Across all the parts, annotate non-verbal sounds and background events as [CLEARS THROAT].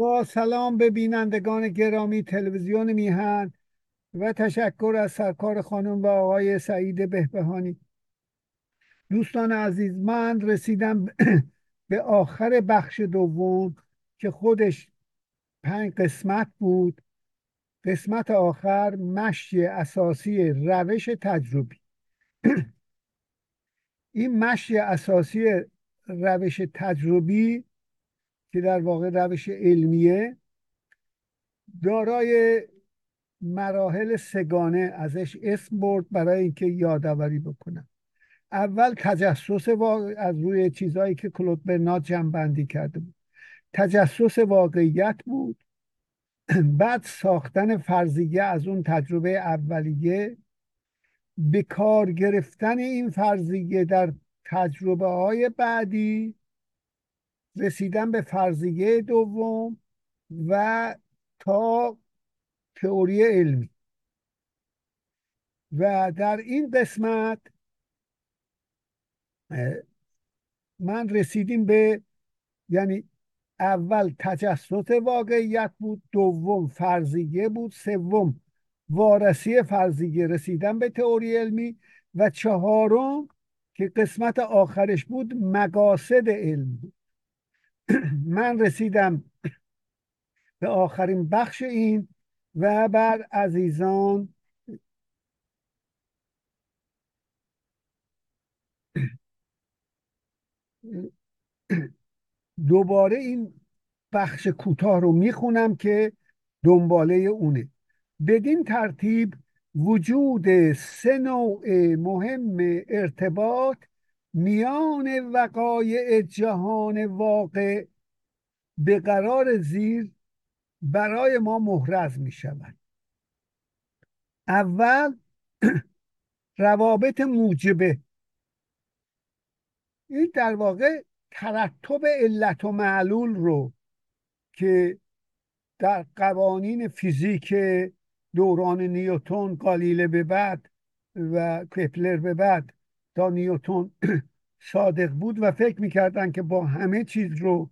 با سلام به بینندگان گرامی تلویزیون میهن و تشکر از سرکار خانم و آقای سعید بهبهانی. دوستان عزیز من رسیدم به آخر بخش دوم که خودش پنج قسمت بود. قسمت آخر مشی اساسی روش تجربی. [CLEARS THROAT] این مشی اساسی روش تجربی که در واقع روش علمیه دارای مراحل سگانه ازش اسم برد برای اینکه یادآوری بکنم اول تجسس از روی چیزهایی که کلود برنات جمع کرده بود. تجسس واقعیت بود. بعد ساختن فرضیه از اون تجربه اولیه به کار گرفتن این فرضیه در تجربه های بعدی رسیدن به فرضیه دوم و تا تئوری علمی. و در این قسمت من رسیدیم به یعنی اول تجسس واقعیت بود دوم فرضیه بود سوم وارسی فرضیه رسیدن به تئوری علمی و چهارم که قسمت آخرش بود مقاصد علم بود. [CLEARS THROAT] من رسیدم به آخرین بخش این و بر عزیزان [CLEARS THROAT] دوباره این بخش کوتاه رو می‌خونم که دنباله اونه. بدین ترتیب وجود سه نوع مهم ارتباط میان وقایع جهان واقع به قرار زیر برای ما محرز می شود اول [CLEARS THROAT] روابط موجبه. این در واقع ترتب علت و معلول رو که در قوانین فیزیک دوران نیوتون قالیله به بعد و کپلر به بعد تا نیوتون صادق بود و فکر می‌کردن که با همه چیز رو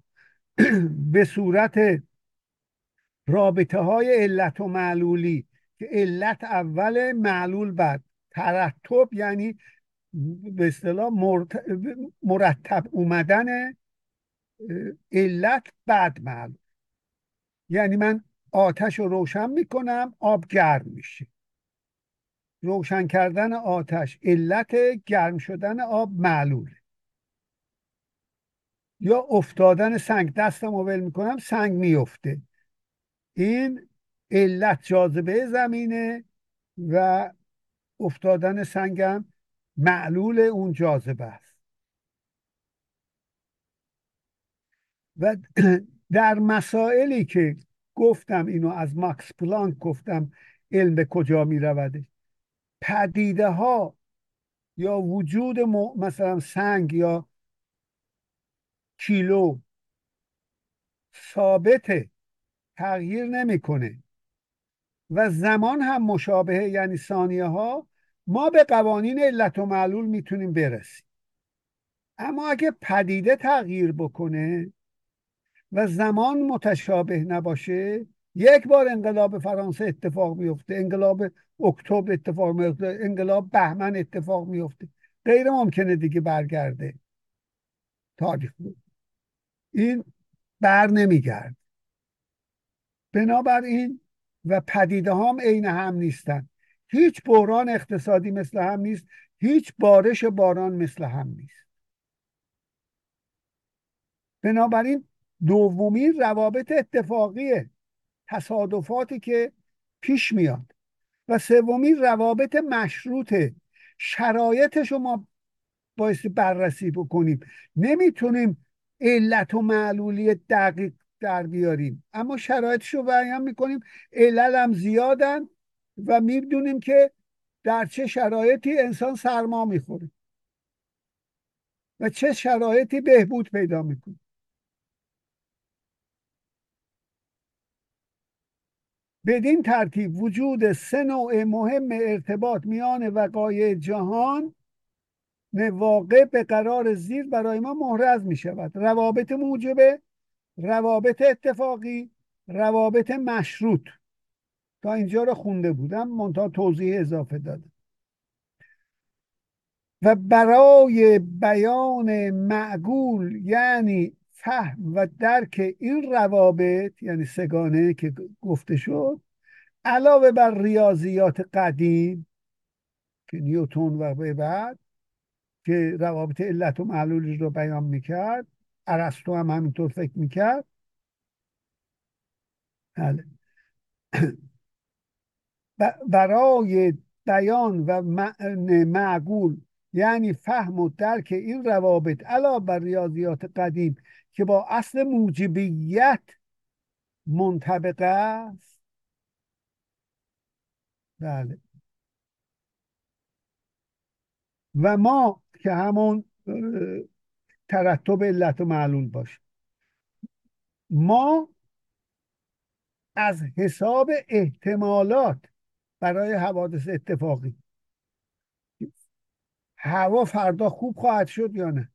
به صورت رابطه های علت و معلولی که علت اول معلول بعد ترتب یعنی به اصطلاح مرتب اومدن علت بعد معلول. یعنی من آتش رو روشن می‌کنم آب گرم میشه. روشن کردن آتش علت گرم شدن آب معلوله. یا افتادن سنگ دستم ول می‌کنم سنگ میفته این علت جاذبه زمینه و افتادن سنگم معلول اون جاذبه است. و در مسائلی که گفتم اینو از ماکس پلانک گفتم علم به کجا می رودش پدیده ها یا وجود مثلا سنگ یا کیلو ثابته تغییر نمی‌کنه. و زمان هم مشابهه یعنی ثانیه ها ما به قوانین علت و معلول می‌تونیم برسیم. اما اگه پدیده تغییر بکنه و زمان متشابه نباشه یک بار انقلاب فرانسه اتفاق میفته انقلاب اکتبر اتفاق میفته انقلاب بهمن اتفاق میفته غیر ممکنه دیگه برگرده. تاریخ. این بر نمیگرد. بنابراین و پدیده هم عین هم نیستن. هیچ بحران اقتصادی مثل هم نیست هیچ بارش باران مثل هم نیست. بنابراین دومی روابط اتفاقیه تصادفاتی که پیش میاد. و سومی روابط مشروطه شرایطش رو ما بایستی بررسی بکنیم. نمی‌تونیم علت و معلولی دقیق در بیاریم. اما شرایطش رو بیان می‌کنیم. علل هم زیادن و می‌دونیم که در چه شرایطی انسان سرما می‌خوره و چه شرایطی بهبود پیدا می‌کنه. بدین ترتیب وجود سه نوع مهم ارتباط میان وقایع جهان واقع به قرار زیر برای ما محرز می شود روابط موجبه روابط اتفاقی روابط مشروط. تا اینجا رو خونده بودم منتها توضیح اضافه دادم. و برای بیان معقول یعنی فهم و درک این روابط یعنی سگانه که گفته شد علاوه بر ریاضیات قدیم که نیوتون و به بعد که روابط علت و معلولی رو بیان می‌کرد ارسطو هم همینطور فکر می‌کرد. بله. [CLEARS THROAT] برای بیان و معقول یعنی فهم و درک این روابط علاوه بر ریاضیات قدیم که با اصل موجبیت منطبق است. بله. و ما که همون ترتب علت و معلول باشه ما از حساب احتمالات برای حوادث اتفاقی هوا فردا خوب خواهد شد یا نه؟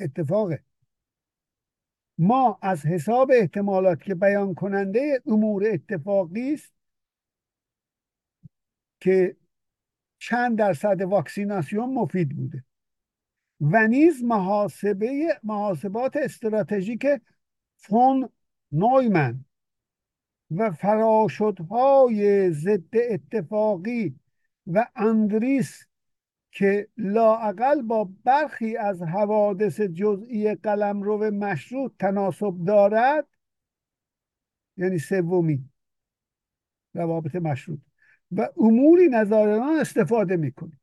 اتفاقه. ما از حساب احتمالات که بیان کننده امور اتفاقی است که چند درصد واکسیناسیون مفید بوده و نیز محاسبه محاسبات استراتژیک فون نویمن و فراشدهای ضد اتفاقی و اندریس که لاعقل با برخی از حوادث جزئی قلمرو مشروط تناسب دارد یعنی سومی روابط مشروط. و اموری نظاران استفاده می‌کنیم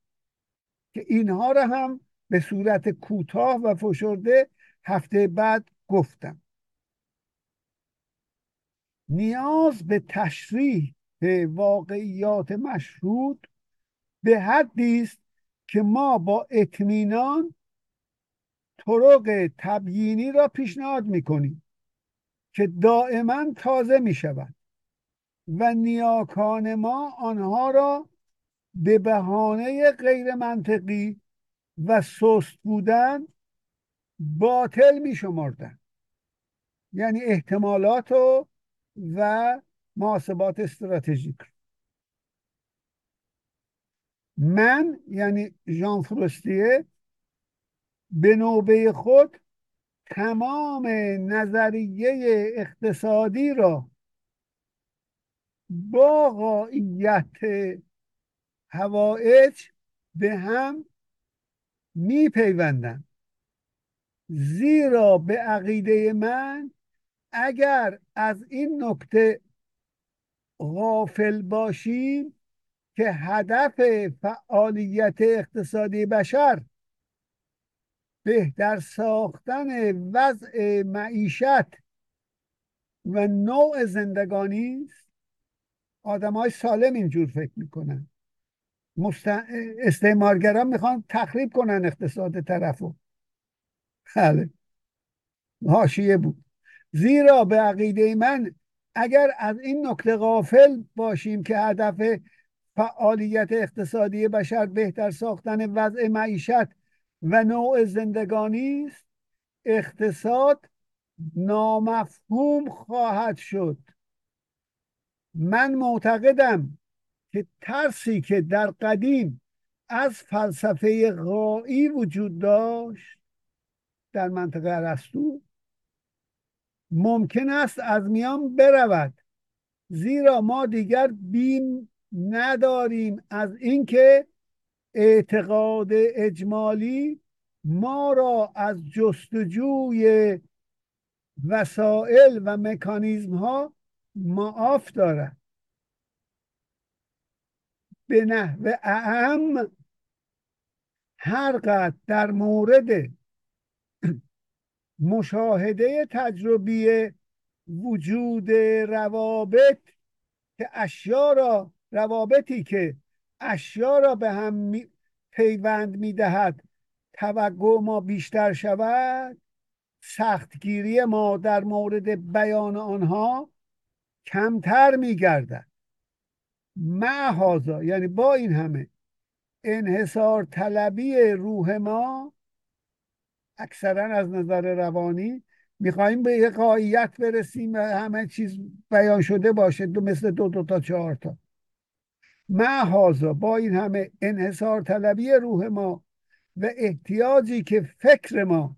که اینها را هم به صورت کوتاه و فشرده هفته بعد گفتم. نیاز به تشریح واقعیات مشروط به حدی است که ما با اطمینان طرق تبیینی را پیشنهاد می‌کنیم که دائما تازه می شود و نیاکان ما آنها را به بهانه غیر منطقی و سست بودن باطل می شمردن یعنی احتمالات و, و محاسبات استراتژیک. من یعنی ژان فروستیه به نوبه خود تمام نظریه اقتصادی را با قایت هوایج به هم میپیوندن زیرا به عقیده من اگر از این نکته غافل باشیم که هدف فعالیت اقتصادی بشر بهتر ساختن وضع معیشت و نوع زندگانی است آدم های سالم اینجور فکر می‌کنن. مست... استعمارگران می‌خوان تخریب کنن اقتصاد طرفو. بله. حاشیه بود. زیرا به عقیده من اگر از این نکته غافل باشیم که هدف فعالیت اقتصادی بشر بهتر ساختن وضع معیشت و نوع زندگانی است. اقتصاد نامفهوم خواهد شد. من معتقدم که ترسی که در قدیم از فلسفه غایی وجود داشت در منطقه ارسطو ممکن است از میان برود زیرا ما دیگر بیم نداریم. از اینکه اعتقاد اجمالی ما را از جستجوی وسایل و مکانیزم ها معاف دارد. به نحو اعم هر قد در مورد مشاهده تجربی وجود روابط که اشیا را روابطی که اشیا را به هم پیوند می‌دهد توقع ما بیشتر شود. سختگیری ما در مورد بیان آنها کمتر میگردد. معهازا یعنی با این همه انحصار طلبی روح ما اکثرا از نظر روانی می‌خوایم به یک قایت برسیم و همه چیز بیان شده باشه دو مثل دو دو تا چهار تا. معهازا با این همه انحصار طلبی روح ما و احتیاجی که فکر ما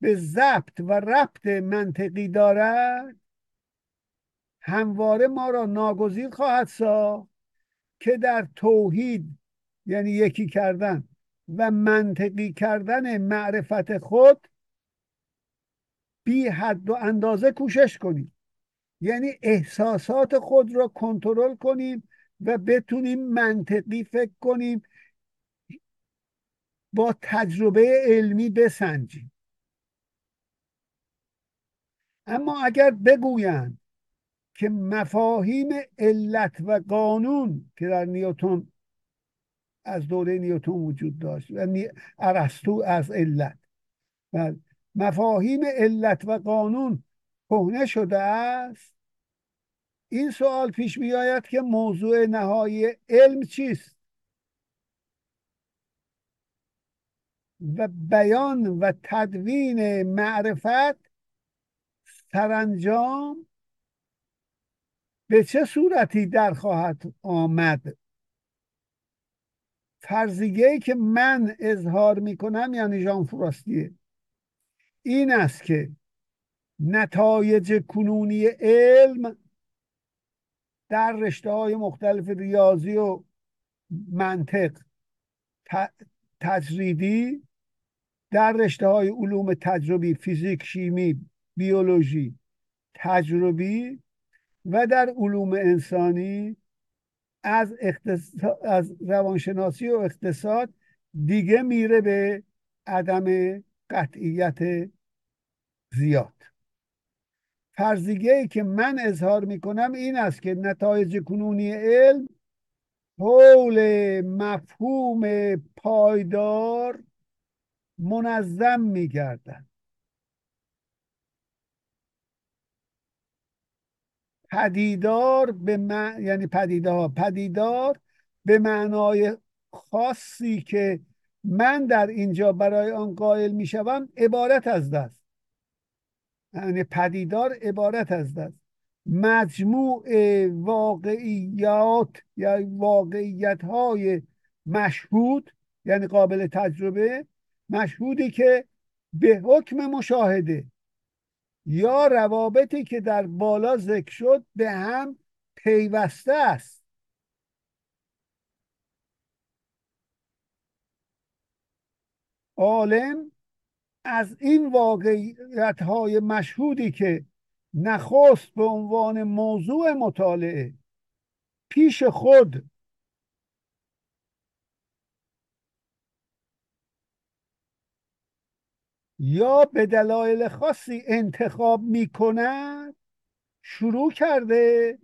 به ضبط و ربط منطقی دارد همواره ما را ناگزیر خواهد ساخت که در توحید یعنی یکی کردن و منطقی کردن معرفت خود بی حد و اندازه کوشش کنیم. یعنی احساسات خود را کنترل کنیم و بتونیم منطقی فکر کنیم با تجربه علمی بسنجیم. اما اگر بگویند که مفاهیم علت و قانون که در نیوتون از دوره نیوتون وجود داشت و ارسطو از علت. و مفاهیم علت و قانون کهنه شده است. این سوال پیش می آید که موضوع نهایی علم چیست؟ و بیان و تدوین معرفت سرانجام به چه صورتی در خواهد آمد؟ فرضیه که من اظهار می کنم یعنی جان فراستیه این است که نتایج کنونی علم در رشته های مختلف ریاضی و منطق تجریدی در رشته های علوم تجربی فیزیک شیمی بیولوژی تجربی و در علوم انسانی از, از روانشناسی و اقتصاد دیگه میره به عدم قطعیت زیاد. فرضیه ای که من اظهار می‌کنم این است که نتایج کنونی علم حول مفهوم پایدار منظم میگردن پدیدار به من... یعنی پدیدار پدیدار به معنای خاصی که من در اینجا برای آن قائل می‌شوم عبارت از دست. یعنی پدیدار عبارت از دست. مجموع واقعیات یا واقعیت های مشهود یعنی قابل تجربه مشهودی که به حکم مشاهده یا روابطی که در بالا ذکر شد به هم پیوسته است. عالم از این واقعیت های مشهودی که نخست به عنوان موضوع مطالعه پیش خود یا به دلایل خاصی انتخاب می کند شروع کرده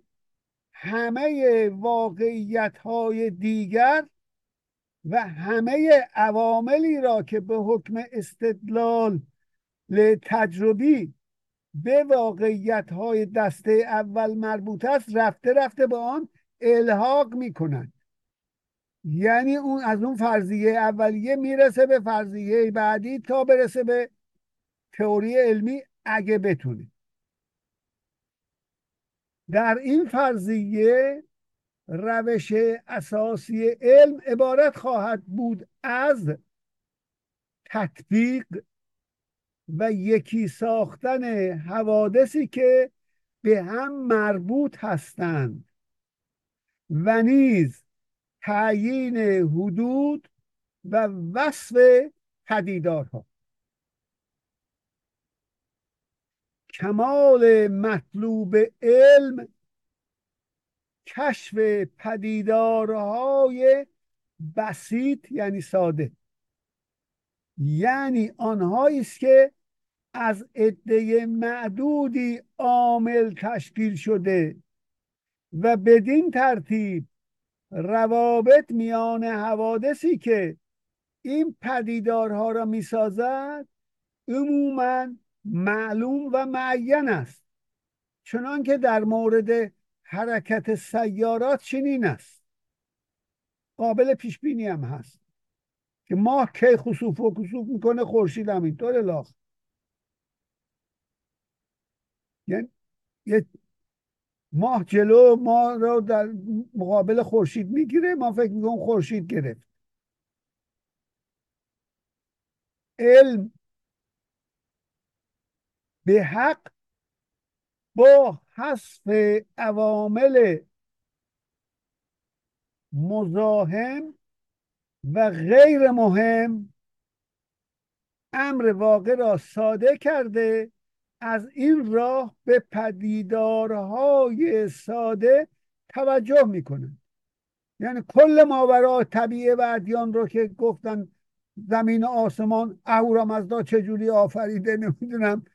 همه واقعیت های دیگر و همه عواملی را که به حکم استدلال تجربی به واقعیت های دسته اول مربوط است رفته رفته به آن الحاق می کند یعنی اون از اون فرضیه اولیه می‌رسه به فرضیه بعدی تا برسه به تئوری علمی اگه بتونه. در این فرضیه روش اساسی علم عبارت خواهد بود از تطبیق و یکی ساختن حوادثی که به هم مربوط هستند و نیز تعیین حدود و وصف پدیدارها. کمال مطلوب علم کشف پدیدارهای بسیط یعنی ساده. یعنی آنهایی است که از عده معدودی عامل تشکیل شده و بدین ترتیب روابط میان حوادثی که این پدیدارها را می‌سازد عموما معلوم و معین است. چنان که در مورد حرکت سیارات چنین است. قابل پیش بینی هم هست. که ماه کی خسوف و کسوف می‌کنه خورشید هم اینطور لاخ. یعنی یه ماه جلو ما رو در مقابل خورشید می‌گیره ما فکر می‌کنم خورشید گرفت. علم به حق با حذف عوامل مزاحم و غیر مهم امر واقع را ساده کرده از این راه به پدیدارهای ساده توجه می‌کنن یعنی کل ماورا طبیعه و ادیان رو که گفتن زمین و آسمان اهورامزدا چجوری آفریده نمی‌دونم.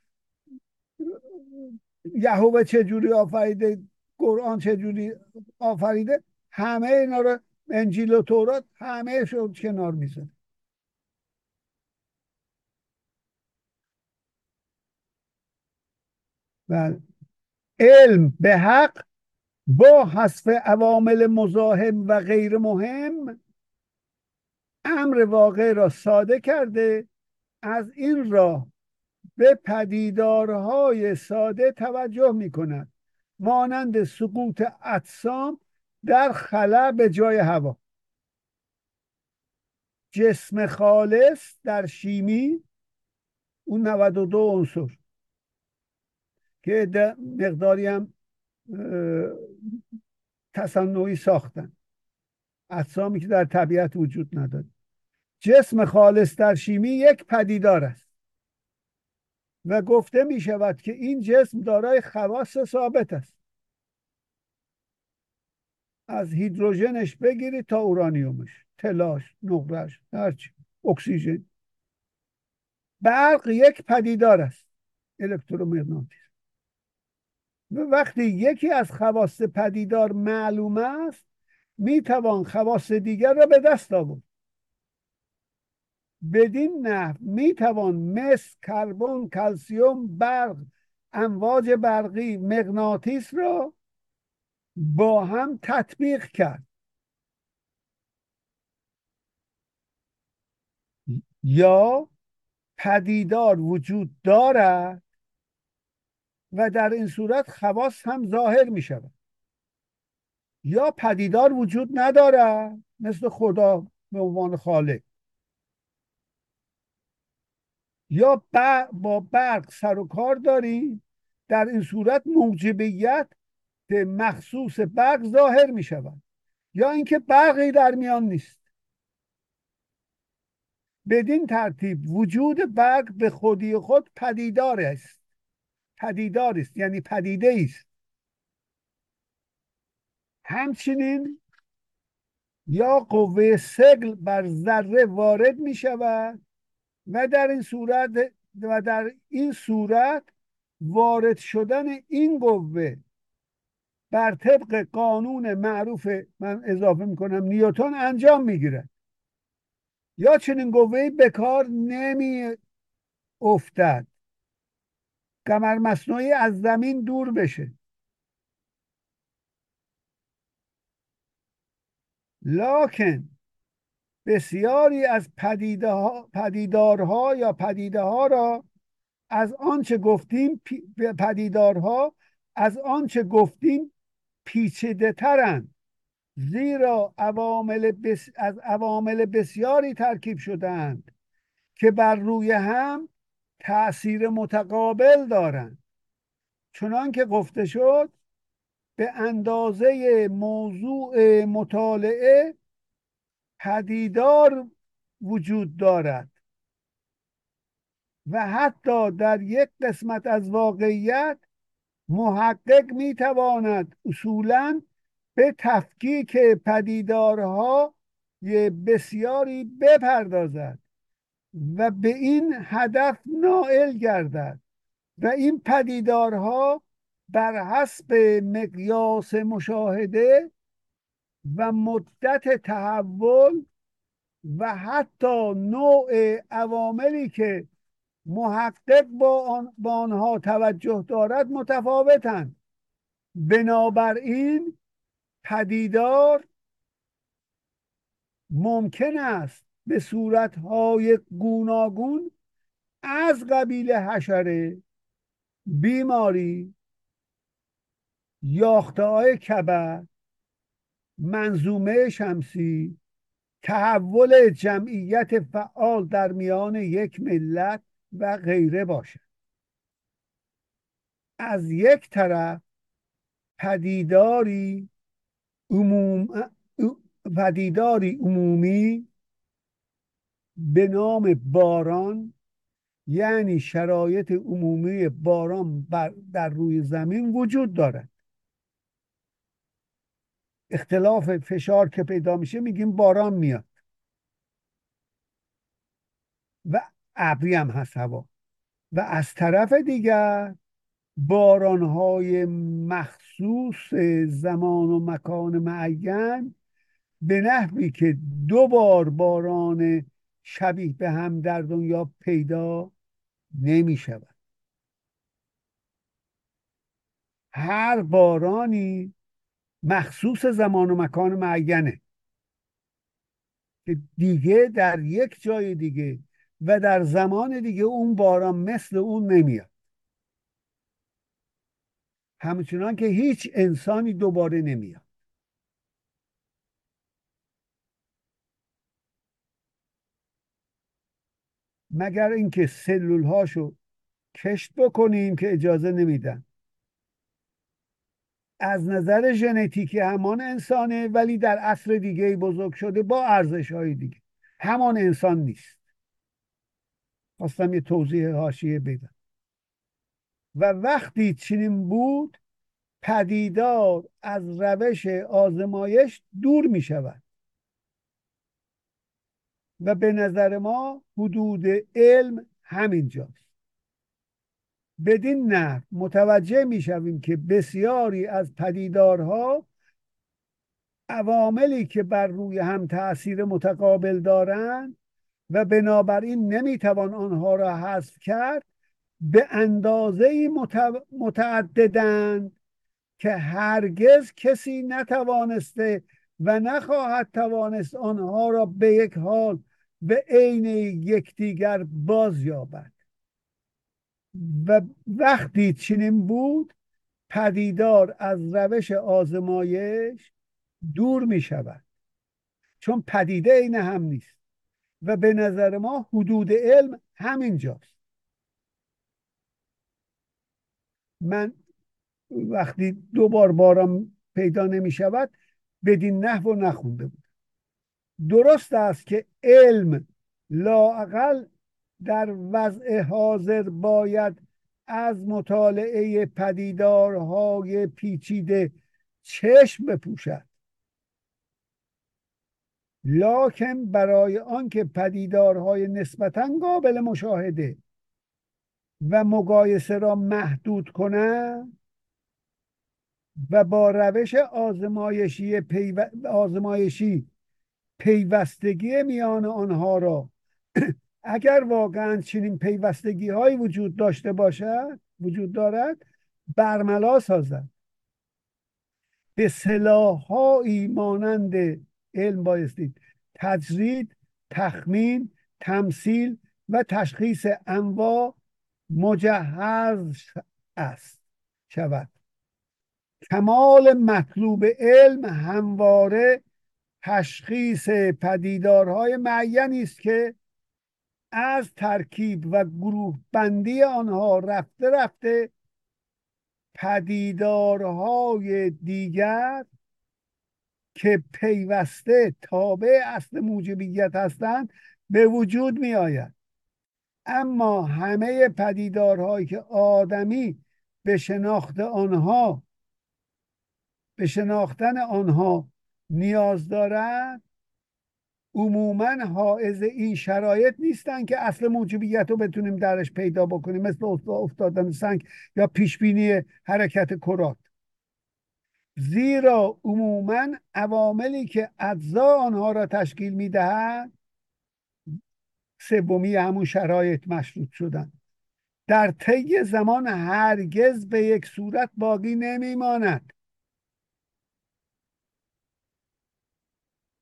یهوه چجوری آفریده قرآن چجوری آفریده همه اینا رو انجیل و تورات همه شد کنار میزن بله. علم به حق با حذف عوامل مزاحم و غیر مهم امر واقع را ساده کرده از این راه به پدیدارهای ساده توجه می کند مانند سقوط اجسام در خلا به جای هوا. جسم خالص در شیمی اون 92 عنصر. که مقداری هم تصنعی ساختن. اجسامی که در طبیعت وجود نداره. جسم خالص در شیمی یک پدیدار است. و گفته می شود که این جسم دارای خواص ثابت است. از هیدروژنش بگیرید تا اورانیومش. تلاش نقرش هرچی اکسیژن. برق یک پدیدار است. الکترومغناطیس. و وقتی یکی از خواص پدیدار معلوم است می توان خواص دیگر را به دست آورد. بدین نحو می توان مس کربن کلسیوم برق امواج برقی مغناطیس را با هم تطبیق کرد. یا پدیدار وجود دارد و در این صورت خواص هم ظاهر می شود. یا پدیدار وجود ندارد مثل خدا به عنوان خالق. یا با برق سر و کار داریم در این صورت موجبیت مخصوص برق ظاهر می شود یا اینکه برقی در میان نیست. بدین ترتیب وجود برق به خودی خود پدیدار است. پدیدار است یعنی پدیده است. همچنین یا قوه سگل بر ذره وارد می شود و در این صورت و در این صورت وارد شدن این قوه بر طبق قانون معروف من اضافه می‌کنم نیوتن انجام می‌گیرد یا چنین قوه به کار نمی افتد قمر مصنوعی از زمین دور بشه. لاکن بسیاری از پدیدارها یا پدیده ها را از آنچه گفتیم پدیدارها از آنچه گفتیم پیچیده ترند زیرا عوامل بس... از عوامل بسیاری ترکیب شدند که بر روی هم تأثیر متقابل دارند. چنان که گفته شد به اندازه موضوع مطالعه پدیدار وجود دارد و حتی در یک قسمت از واقعیت محقق می‌تواند اصولا به تفکیک پدیدارها بسیاری بپردازد و به این هدف نائل گردد و این پدیدارها بر حسب مقیاس مشاهده و مدت تحول و حتی نوع عواملی که محقق با, آنها توجه دارد متفاوتند بنابراین پدیدار ممکن است به صورتهای گوناگون از قبیل حشره بیماری یاخته های کبر منظومه شمسی تحول جمعیت فعال در میان یک ملت و غیره باشد. از یک طرف پدیداری عموم پدیداری عمومی به نام باران یعنی شرایط عمومی باران بر در روی زمین وجود دارد. اختلاف فشار که پیدا میشه میگیم باران میاد. و ابری هم هست هوا. و از طرف دیگر بارانهای مخصوص زمان و مکان معین به نحوی که دو بار باران شبیه به هم در دنیا پیدا نمی شود هر بارانی مخصوص زمان و مکان معینه. که دیگه در یک جای دیگه و در زمان دیگه اون باران مثل اون نمیاد. همچنان که هیچ انسانی دوباره نمیاد. مگر اینکه سلول هاشو کشت بکنیم که اجازه نمیدن. از نظر ژنتیکی همان انسانه ولی در عصر دیگه بزرگ شده با ارزش های دیگه. همان انسان نیست. خواستم یه توضیح حاشیه بدم. و وقتی چنین بود پدیدار از روش آزمایش دور می شود و به نظر ما حدود علم همینجاست. بدین نه. متوجه می شویم که بسیاری از پدیدارها عواملی که بر روی هم تاثیر متقابل دارند و بنابراین نمی‌توان آنها را حذف کرد به اندازه متعددند که هرگز کسی نتوانسته و نخواهد توانست آنها را به یک حال به عین یکدیگر باز یابد و وقتی چنین بود پدیدار از روش آزمایش دور می شود. چون پدیده عین هم نیست و به نظر ما حدود علم همینجاست من وقتی دو بار بارم پیدا نمی شود بدین نحو نخونده بود درست است که علم لاقل در وضع حاضر باید از مطالعه پدیدارهای پیچیده چشم بپوشد. لاکن برای آنکه پدیدارهای نسبتا قابل مشاهده و مقایسه را محدود کنند و با روش آزمایشی, آزمایشی پیوستگی میان آنها را [CLEARS THROAT] اگر واقعا چنین پیوستگی هایی وجود داشته باشد وجود دارد برملا سازد. به سلاحهایی مانند علم بایستید. تجرید تخمین تمثیل و تشخیص انواع مجهز است شود. کمال مطلوب علم همواره تشخیص پدیدارهای معینی است که از ترکیب و گروه بندی آنها رفته رفته پدیدارهای دیگر که پیوسته تابع اصل موجبیت هستند به وجود می آید اما همه پدیدارهایی که آدمی به شناخت آنها به شناختن آنها نیاز دارد عموما حائز این شرایط نیستن که اصل موجبیت رو بتونیم درش پیدا بکنیم مثل افتادن سنگ یا پیشبینی حرکت کرات. زیرا عموما عواملی که اجزا آنها را تشکیل می‌دهد سومی همون شرایط مشروط شدن. در طی زمان هرگز به یک صورت باقی نمیماند.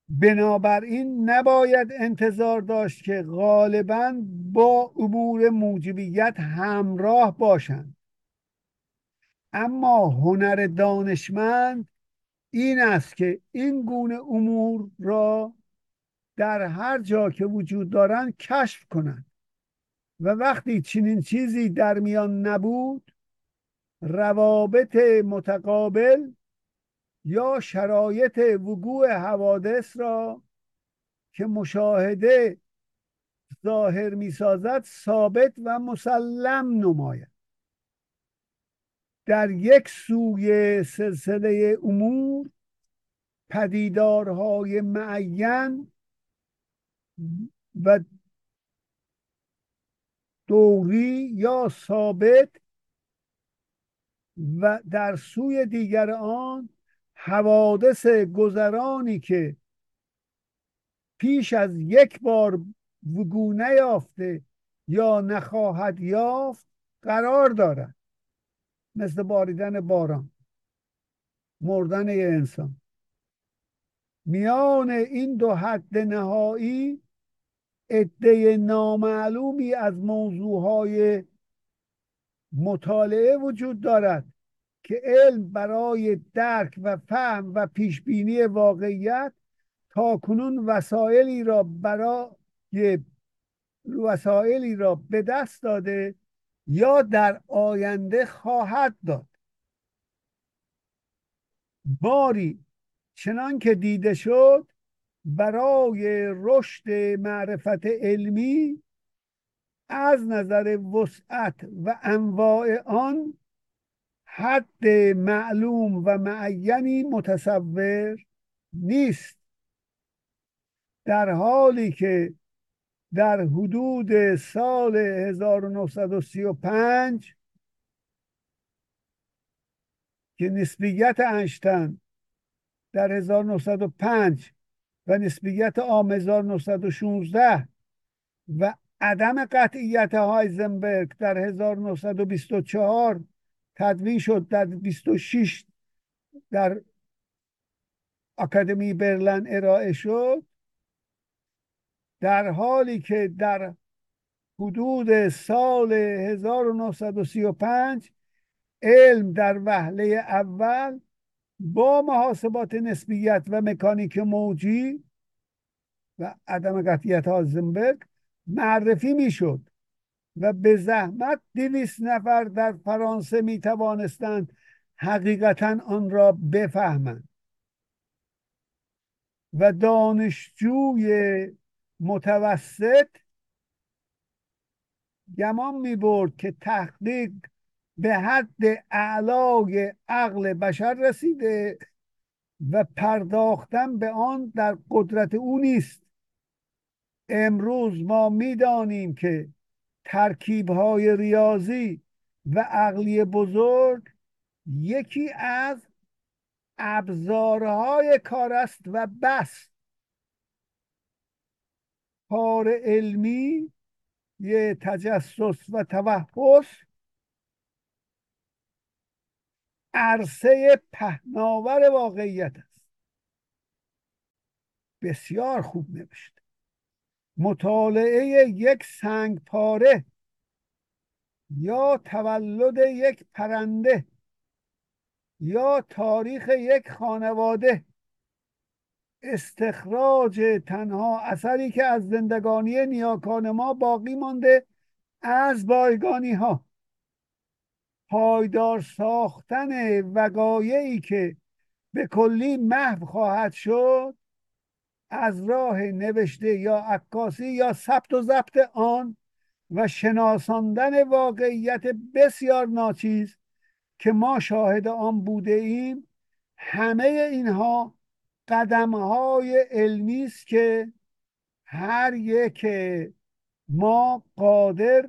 بنابراین نباید انتظار داشت که غالبا با امور موجبیت همراه باشند. اما هنر دانشمند این است که این گونه امور را در هر جا که وجود دارند کشف کنند و وقتی چنین چیزی در میان نبود روابط متقابل یا شرایط وقوع حوادث را که مشاهده ظاهر می‌سازد ثابت و مسلم نماید. در یک سوی سلسله امور پدیدارهای معین و دوری یا ثابت و در سوی دیگر آن حوادث گذرانی که پیش از یک بار وگو نیافته یا نخواهد یافت قرار دارد. مثل باریدن باران مردن یه انسان. میان این دو حد نهایی عده نامعلومی از موضوعهای مطالعه وجود دارد. که علم برای درک و فهم و پیشبینی واقعیت تا کنون وسایلی را برای وسایلی را به دست داده یا در آینده خواهد داد. باری چنان که دیده شد برای رشد معرفت علمی از نظر وسعت و انواع آن حد معلوم و معینی متصور نیست. در حالی که در حدود سال 1935 که نسبیت انشتن در 1905 و نسبیت عام 1916 و عدم قطعیت هایزنبرگ در 1924 تدوین شد در 26 در اکادمی برلن ارائه شد. در حالی که در حدود سال 1935 علم در وهله اول با محاسبات نسبیت و مکانیک موجی و عدم قطعیت هازنبرگ معرفی می‌شد. و به زحمت دویست نفر در فرانسه می توانستند حقیقتا آن را بفهمند. و دانشجوی متوسط گمان می برد که تحقیق به حد اعلای عقل بشر رسیده و پرداختن به آن در قدرت او نیست. امروز ما می‌دانیم که ترکیب های ریاضی و عقلی بزرگ یکی از ابزارهای کار است و بس. کار علمی یه تجسس و توحس عرصه پهناور واقعیت است. بسیار خوب نوشته مطالعه یک سنگ پاره یا تولد یک پرنده یا تاریخ یک خانواده. استخراج تنها اثری که از زندگانی نیاکان ما باقی مانده از بایگانی ها پایدار ساختن وقایعی که به کلی محو خواهد شد از راه نوشته یا عکاسی یا ثبت و ضبط آن و شناساندن واقعیت بسیار ناچیز که ما شاهد آن بوده ایم همه اینها قدم های علمی است که هر یک ما قادر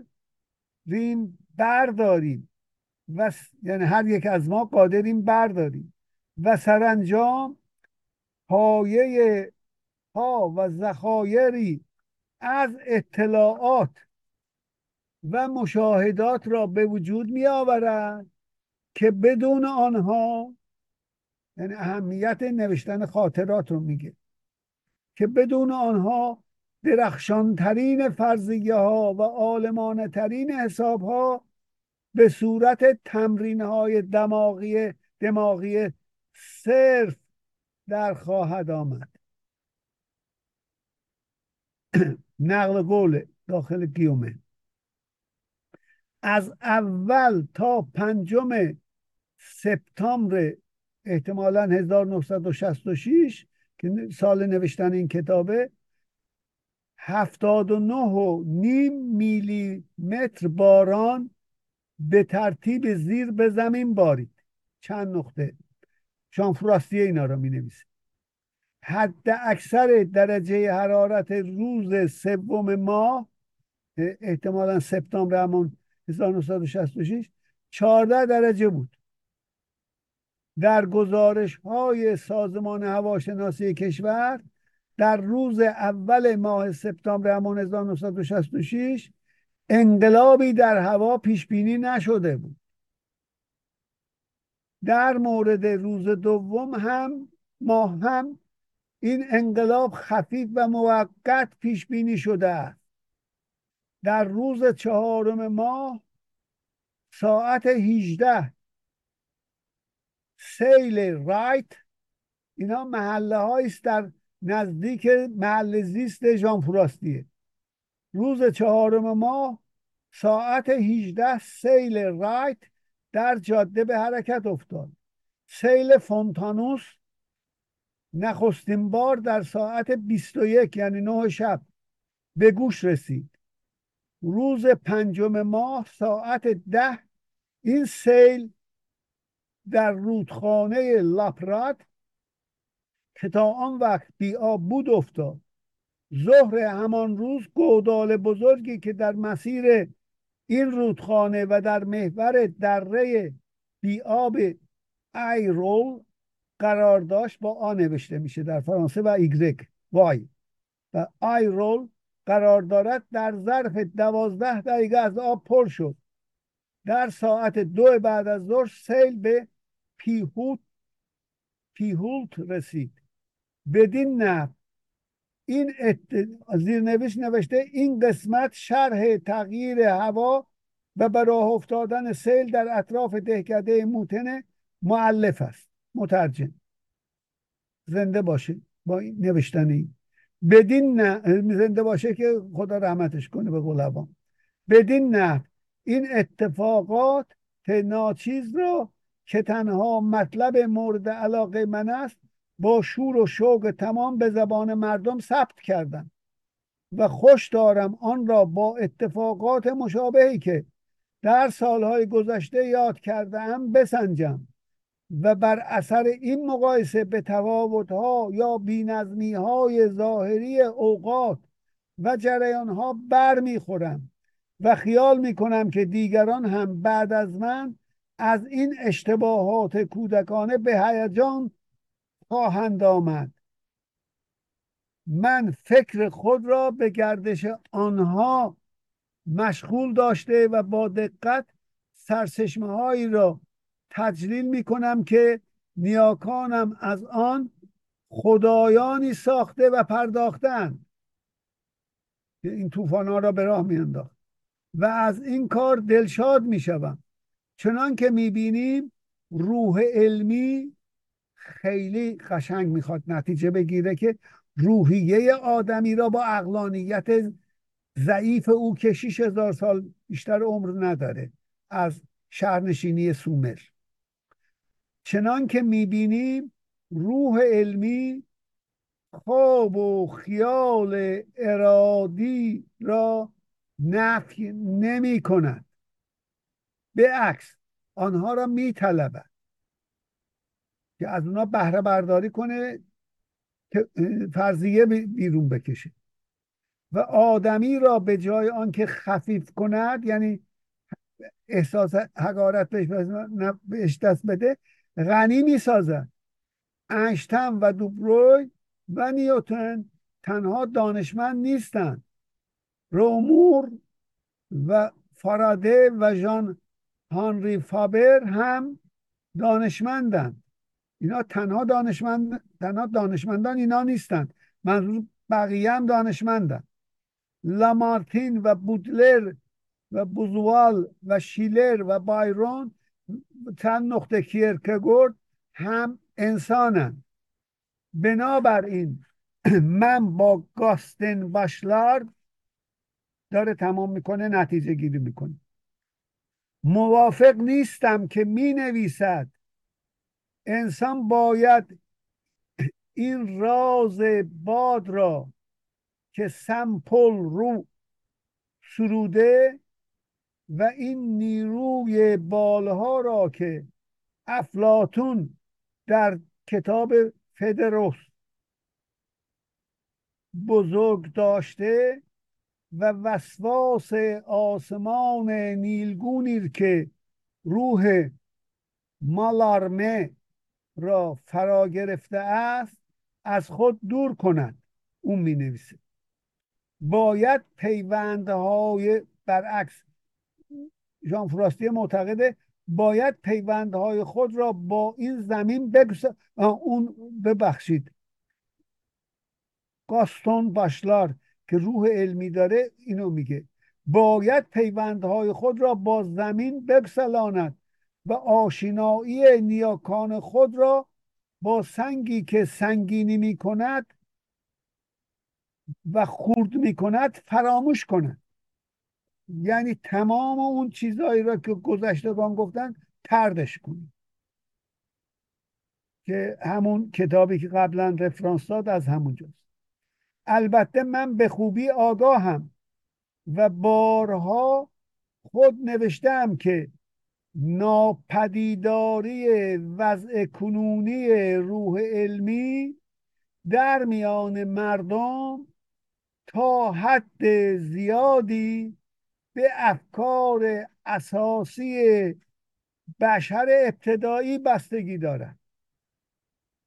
ریم برداریم و یعنی هر یک از ما قادریم برداریم و سرانجام پایه و ذخایری از اطلاعات و مشاهدات را به وجود می آورد که بدون آنها یعنی اهمیت نوشتن خاطرات رو میگه که بدون آنها درخشانترین فرضیه ها و آلمانه ترین حساب ها به صورت تمرین های دماغی دماغی صرف در خواهد آمد. نقل قول داخل گیومه از اول تا پنجم سپتامبر احتمالا 1966 که سال نوشتن این کتابه هفتاد و نه و نیم میلی متر باران به ترتیب زیر به زمین بارید. چند نقطه؟ شانفراستیه اینا رو می نویسه حد اکثر درجه حرارت روز سوم ماه احتمالا سپتامبر همون 1966 14 درجه بود. در گزارش های سازمان هواشناسی کشور در روز اول ماه سپتامبر همون 1966 انقلابی در هوا پیش بینی نشده بود. در مورد روز دوم هم ماه هم این انقلاب خفیف و موقت پیش بینی شده در روز چهارم ماه ساعت 18 سیل رایت اینا محله است در نزدیک محل زیست ژان فراستیه روز چهارم ماه ساعت 18 سیل رایت در جاده به حرکت افتاد. سیل فونتانوس نخستین بار در ساعت 21 یعنی نه شب به گوش رسید. روز پنجم ماه ساعت ده این سیل در رودخانه لاپرات که تا آن وقت بی آب بود افتاد. ظهر همان روز گودال بزرگی که در مسیر این رودخانه و در محور دره بی آب ایرول قرار داشت با آ نوشته میشه در فرانسه و ایگرک Y. و ایرول قرار دارد در ظرف دوازده دقیقه از آب پر شد. در ساعت دو بعد از ظهر سیل به پیهوت پیهولت رسید. بدین نه. این ات... زیرنویس نوشته این قسمت شرح تغییر هوا و به راه افتادن سیل در اطراف دهکده موتن معلف است. مترجم. زنده باشه با این نوشتن این. بدین نه زنده باشه که خدا رحمتش کنه به قلبان بدین نه این اتفاقات ناچیز رو که تنها مطلب مورد علاقه من است با شور و شوق تمام به زبان مردم ثبت کردم. و خوش دارم آن را با اتفاقات مشابهی که در سالهای گذشته یاد کرده ام بسنجم. و بر اثر این مقایسه به تفاوتها یا بینظمی های ظاهری اوقات و جریان ها بر می‌خورم و خیال می‌کنم که دیگران هم بعد از من از این اشتباهات کودکانه به هیجان خواهند آمد. من فکر خود را به گردش آنها مشغول داشته و با دقت سرسشمه هایی را تجلیل می کنم که نیاکانم از آن خدایانی ساخته و پرداختن که این طوفان را به راه میانداخت. و از این کار دلشاد می شوم چنان که می بینیم روح علمی خیلی قشنگ می‌خواد نتیجه بگیره که روحیه آدمی را با اقلانیت ضعیف او که 6 هزار سال بیشتر عمر نداره از شهرنشینی سومر. چنان که می‌بینیم روح علمی خواب و خیال ارادی را نفی نمی کند به عکس آنها را می طلبد که از اونا بهره برداری کنه که فرضیه بیرون بکشه. و آدمی را به جای آنکه خفیف کند یعنی احساس حقارت بهش دست بده غنی می‌سازد. انشتن و دوبروی و نیوتن تنها دانشمند نیستند. رومور و فاراده و ژان هانری فابر هم دانشمندند. اینا تنها دانشمند تنها دانشمندان اینا نیستند. منظور بقیه هم دانشمندند. لامارتین و بودلر و بوزوال و شیلر و بایرون چند نقطه کیرکگورد هم انسانند بنابراین من با گاستن باشلارد داره تمام می‌کنه نتیجه گیری می‌کنه. موافق نیستم که می نویسد انسان باید این راز باد را که سمپل رو سروده و این نیروی بالها را که افلاتون در کتاب فدروس بزرگ داشته و وسواس آسمان نیلگونی که روح مالارمه را فرا گرفته است از خود دور کند اون می نویسه باید پیوندهای برعکس ژان فراستی معتقده باید پیوندهای خود را با این زمین بگذار اون ببخشید. گاستون باشلار که روح علمی داره اینو میگه. باید پیوندهای خود را با زمین بگسلاند و آشنایی نیاکان خود را با سنگی که سنگینی می کند و خورد می کند فراموش کند. یعنی تمام اون چیزهایی را که گذشتگان گفتن تردش کنید که همون کتابی که قبلا رفرانس داد از همونجاست البته من به خوبی آگاهم و بارها خود نوشتم که ناپدیداری وضع کنونی روح علمی در میان مردم تا حد زیادی به افکار اساسی بشر ابتدایی بستگی دارد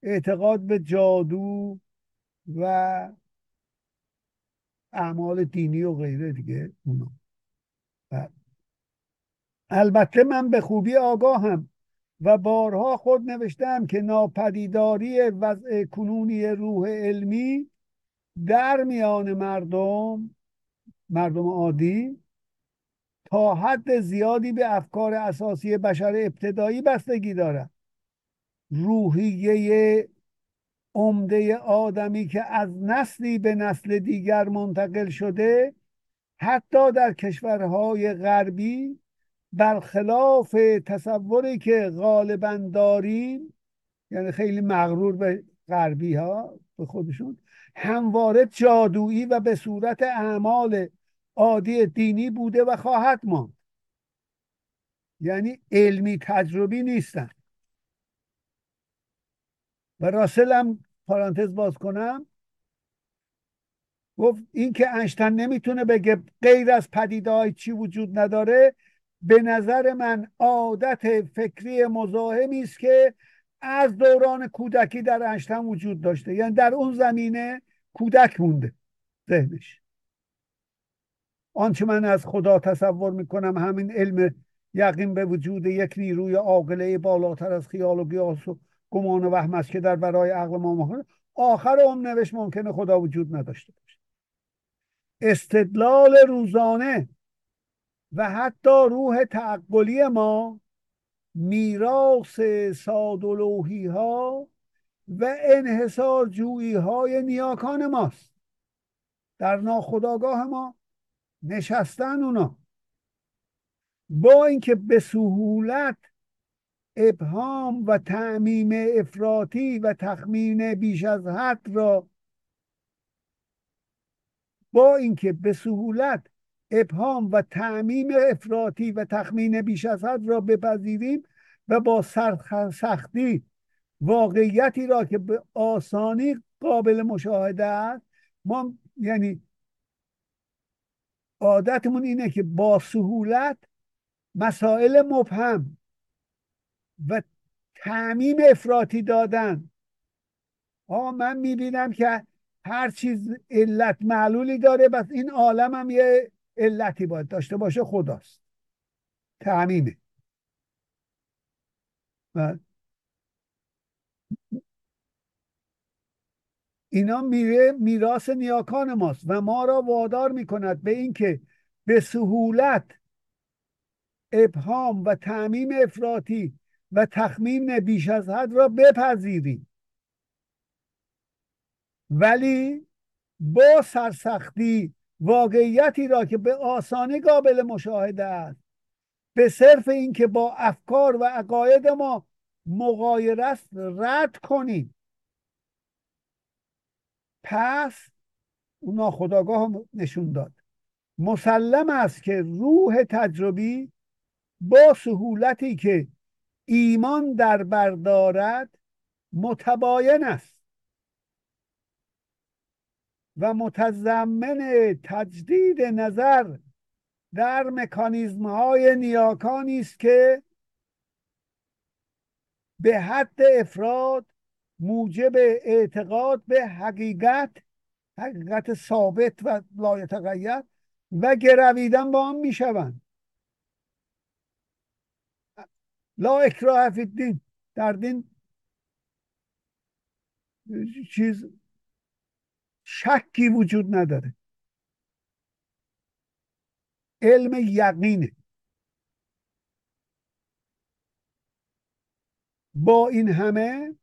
اعتقاد به جادو و اعمال دینی و غیره دیگه اونا. البته من به خوبی آگاهم و بارها خود نوشتم که ناپدیداری وضع کنونی روح علمی در میان مردم مردم عادی تا حد زیادی به افکار اساسی بشر ابتدایی بستگی دارد. روحیه عمده آدمی که از نسلی به نسل دیگر منتقل شده حتی در کشورهای غربی برخلاف تصوری که غالبا داریم یعنی خیلی مغرور به غربی ها به خودشون همواره جادویی و به صورت اعمال عادی دینی بوده و خواهد ماند. یعنی علمی تجربی نیستن. و راسل هم پارانتز باز کنم. گفت این که انشتن نمی‌تونه بگه غیر از پدیده های چی وجود نداره به نظر من عادت فکری مزاحمی است که از دوران کودکی در انشتن وجود داشته. یعنی در اون زمینه کودک مونده ذهنش. آنچه من از خدا تصور می‌کنم همین علم یقین به وجود یک نیروی عاقله بالاتر از خیال و قیاس و گمان و وهم است که در برای عقل ما مخونه آخر اون نوشت ممکنه خدا وجود نداشته باشه. استدلال روزانه و حتی روح تعقلی ما میراث سادلوهی ها و انحصار جویی های نیاکان ماست. در ناخداگاه ما نشستن اونا. با اینکه به سهولت ابهام و تعمیم افراطی و تخمین بیش از حد را با اینکه به سهولت ابهام و تعمیم افراطی و تخمین بیش از حد را بپذیریم و با سختی واقعیتی را که به آسانی قابل مشاهده است ما یعنی عادتمون اینه که با سهولت مسائل مبهم و تعمیم افراطی دادن. آقا من می‌بینم که هر چیز علت معلولی داره بس این عالم هم یه علتی باید داشته باشه خداست. تعمیمه. و اینا میره میراث نیاکان ماست و ما را وادار می‌کند به اینکه به سهولت ابهام و تعمیم افراطی و تخمین بیش از حد را بپذیریم. ولی با سرسختی واقعیتی را که به آسانی قابل مشاهده است به صرف اینکه با افکار و عقاید ما مغایر است رد کنیم. پس اونا خداگاه نشون داد. مسلم است که روح تجربی با سهولتی که ایمان در بردارد متباین است و متضمن تجدید نظر در مکانیزم های نیاکانی است که به حد افراد موجب اعتقاد به حقیقت حقیقت ثابت و لایتغیر و گرویدن با آن می‌شوند. لا اکراه فی الدین. در دین چیز شکی وجود نداره. علم یقینه. با این همه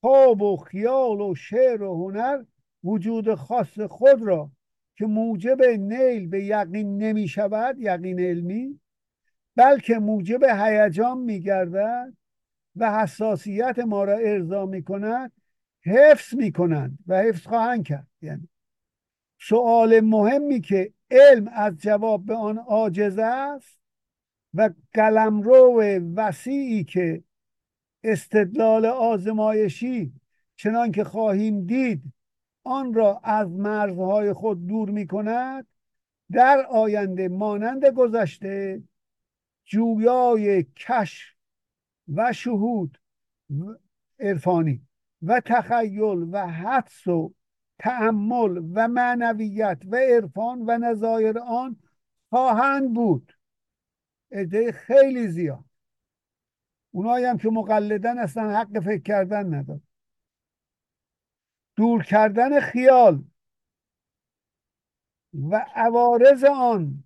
خواب و خیال و شعر و هنر وجود خاص خود را که موجب نیل به یقین نمی شود یقین علمی بلکه موجب هیجان می گردد و حساسیت ما را ارضا می کند حفظ می کنند و حفظ خواهند کرد. یعنی سؤال مهمی که علم از جواب به آن عاجز است و قلمرو وسیعی که استدلال آزمایشی چنان که خواهیم دید آن را از مرزهای خود دور می کند در آینده مانند گذشته جویای کش و شهود عرفانی و تخیل و حدس و تعمل و معنویت و عرفان و نظایر آن خواهند بود. عده خیلی زیاد. اونایی هم که مقلدن اصلا حق فکر کردن نداد دور کردن خیال و عوارض آن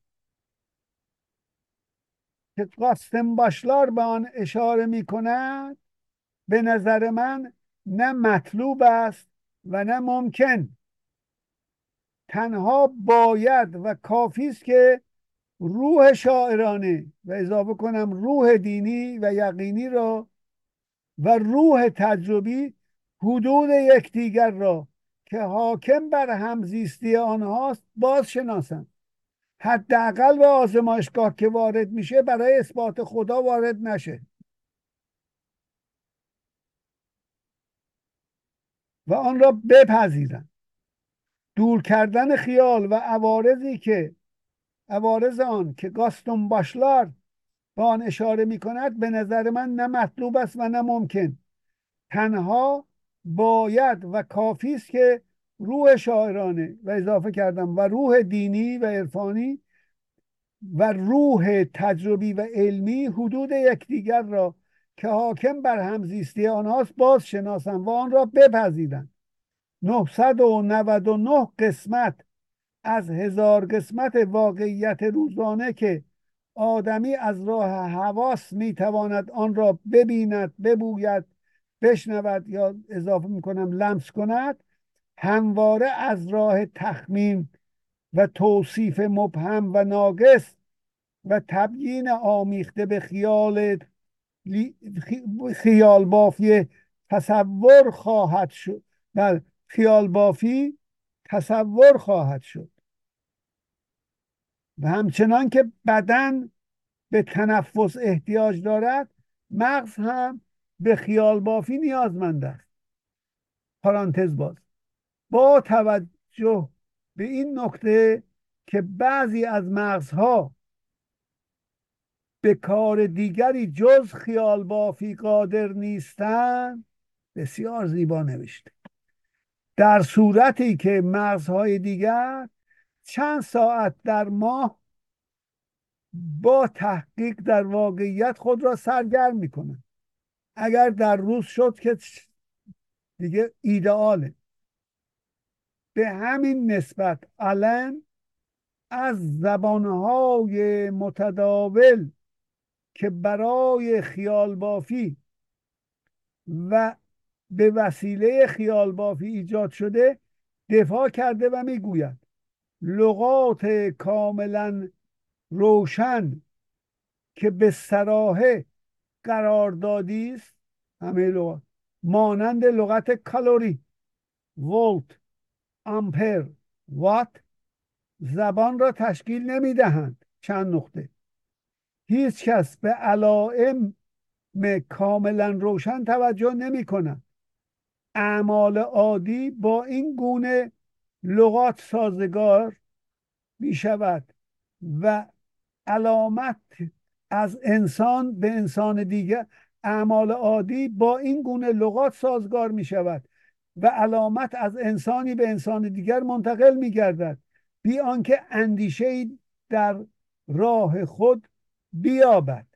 که قاستم باشلار به آن اشاره می کند به نظر من نه مطلوب است و نه ممکن. تنها باید و کافی است که روح شاعرانه و اضافه کنم روح دینی و یقینی را و روح تجربی حدود یکدیگر را که حاکم بر همزیستی آنهاست باز شناسند حداقل به آزمایشگاه که وارد میشه برای اثبات خدا وارد نشه. و آن را بپذیرند دور کردن خیال و عوارضی که عوارض آن که گاستون باشلار به آن اشاره می کند به نظر من نه مطلوب است و نه ممکن. تنها باید و کافی است که روح شاعرانه و اضافه کردم و روح دینی و عرفانی و روح تجربی و علمی حدود یکدیگر را که حاکم بر همزیستی آنهاست باز شناسند و آن را بپذیرند 999 قسمت از هزار قسمت واقعیت روزانه که آدمی از راه حواس می‌تواند آن را ببیند ببوید بشنود یا اضافه می‌کنم لمس کند همواره از راه تخمین و توصیف مبهم و ناقص و تبیین آمیخته به خیال خیال بافی تصور خواهد شد. بله خیال بافی تصور خواهد شد. و همچنان که بدن به تنفس احتیاج دارد مغز هم به خیال بافی نیازمند است. پرانتز باز. با توجه به این نکته که بعضی از مغزها به کار دیگری جز خیال بافی قادر نیستند بسیار زیبا نوشته. در صورتی که مغزهای دیگر چند ساعت در ماه با تحقیق در واقعیت خود را سرگرم می‌کنن اگر در روز شد که دیگه ایدئاله. به همین نسبت الان از زبانهای متداول که برای خیال بافی و به وسیله خیال بافی ایجاد شده دفاع کرده و می‌گوید. لغات کاملا روشن که به سراحه قرار دادی است. همه لغات مانند لغت کالوری ولت آمپر وات زبان را تشکیل نمی دهند چند نقطه. هیچ کس به علائم کاملا روشن توجه نمی کند اعمال عادی با این گونه لغات سازگار می شود و علامت از انسان به انسان دیگر اعمال عادی با این گونه لغات سازگار می شود و علامت از انسانی به انسان دیگر منتقل می گردد بی آنکه اندیشه در راه خود بیابد.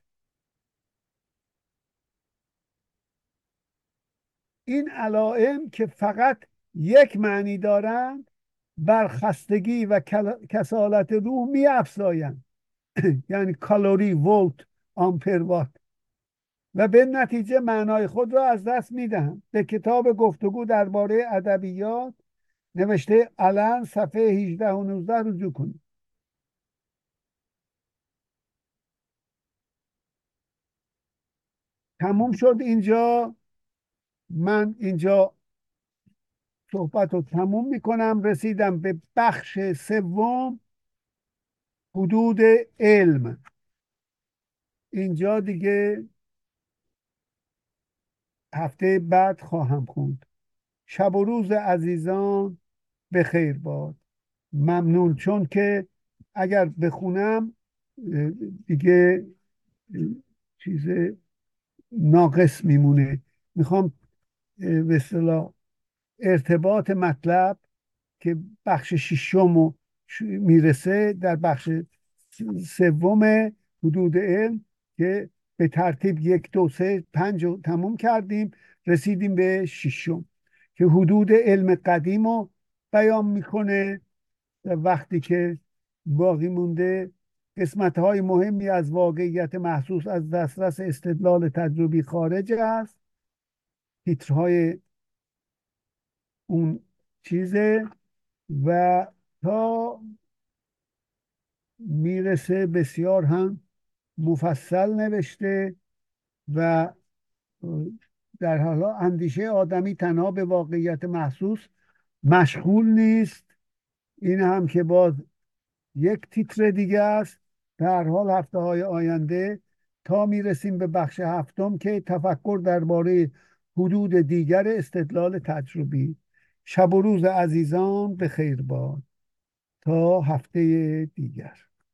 این علائم که فقط یک معنی دارند بر خستگی و کسالت روح می افزایند [CLEARS THROAT] یعنی کالوری ولت آمپر وات و به نتیجه معنای خود را از دست می دهند به کتاب گفتگو درباره ادبیات نوشته الان صفحه 18 و 19 رجوع کنید. تموم شد اینجا. من اینجا صحبت رو تموم می‌کنم. رسیدم به بخش سوم. حدود علم. اینجا دیگه هفته بعد خواهم خوند. شب و روز عزیزان به خیر باد. ممنون. چون که اگر بخونم دیگه چیز ناقص میمونه. می‌خوام به اصطلاح ارتباط مطلب که بخش ششم می‌رسه در بخش سوم حدود علم که به ترتیب یک دو سه پنج رو تموم کردیم رسیدیم به ششم که حدود علم قدیم رو بیان می‌کنه وقتی که باقی مونده قسمت های مهمی از واقعیت محسوس از دسترس استدلال تجربی خارج است. تیترهای اون چیزه و تا می‌رسه بسیار هم مفصل نوشته و در حالا اندیشه آدمی تنها به واقعیت محسوس مشغول نیست. این هم که باز یک تیتر دیگه است. در حال هفته های آینده تا می‌رسیم به بخش هفتم که تفکر درباره حدود دیگر استدلال تجربی. شب و روز عزیزان به خیر باد تا هفته دیگر.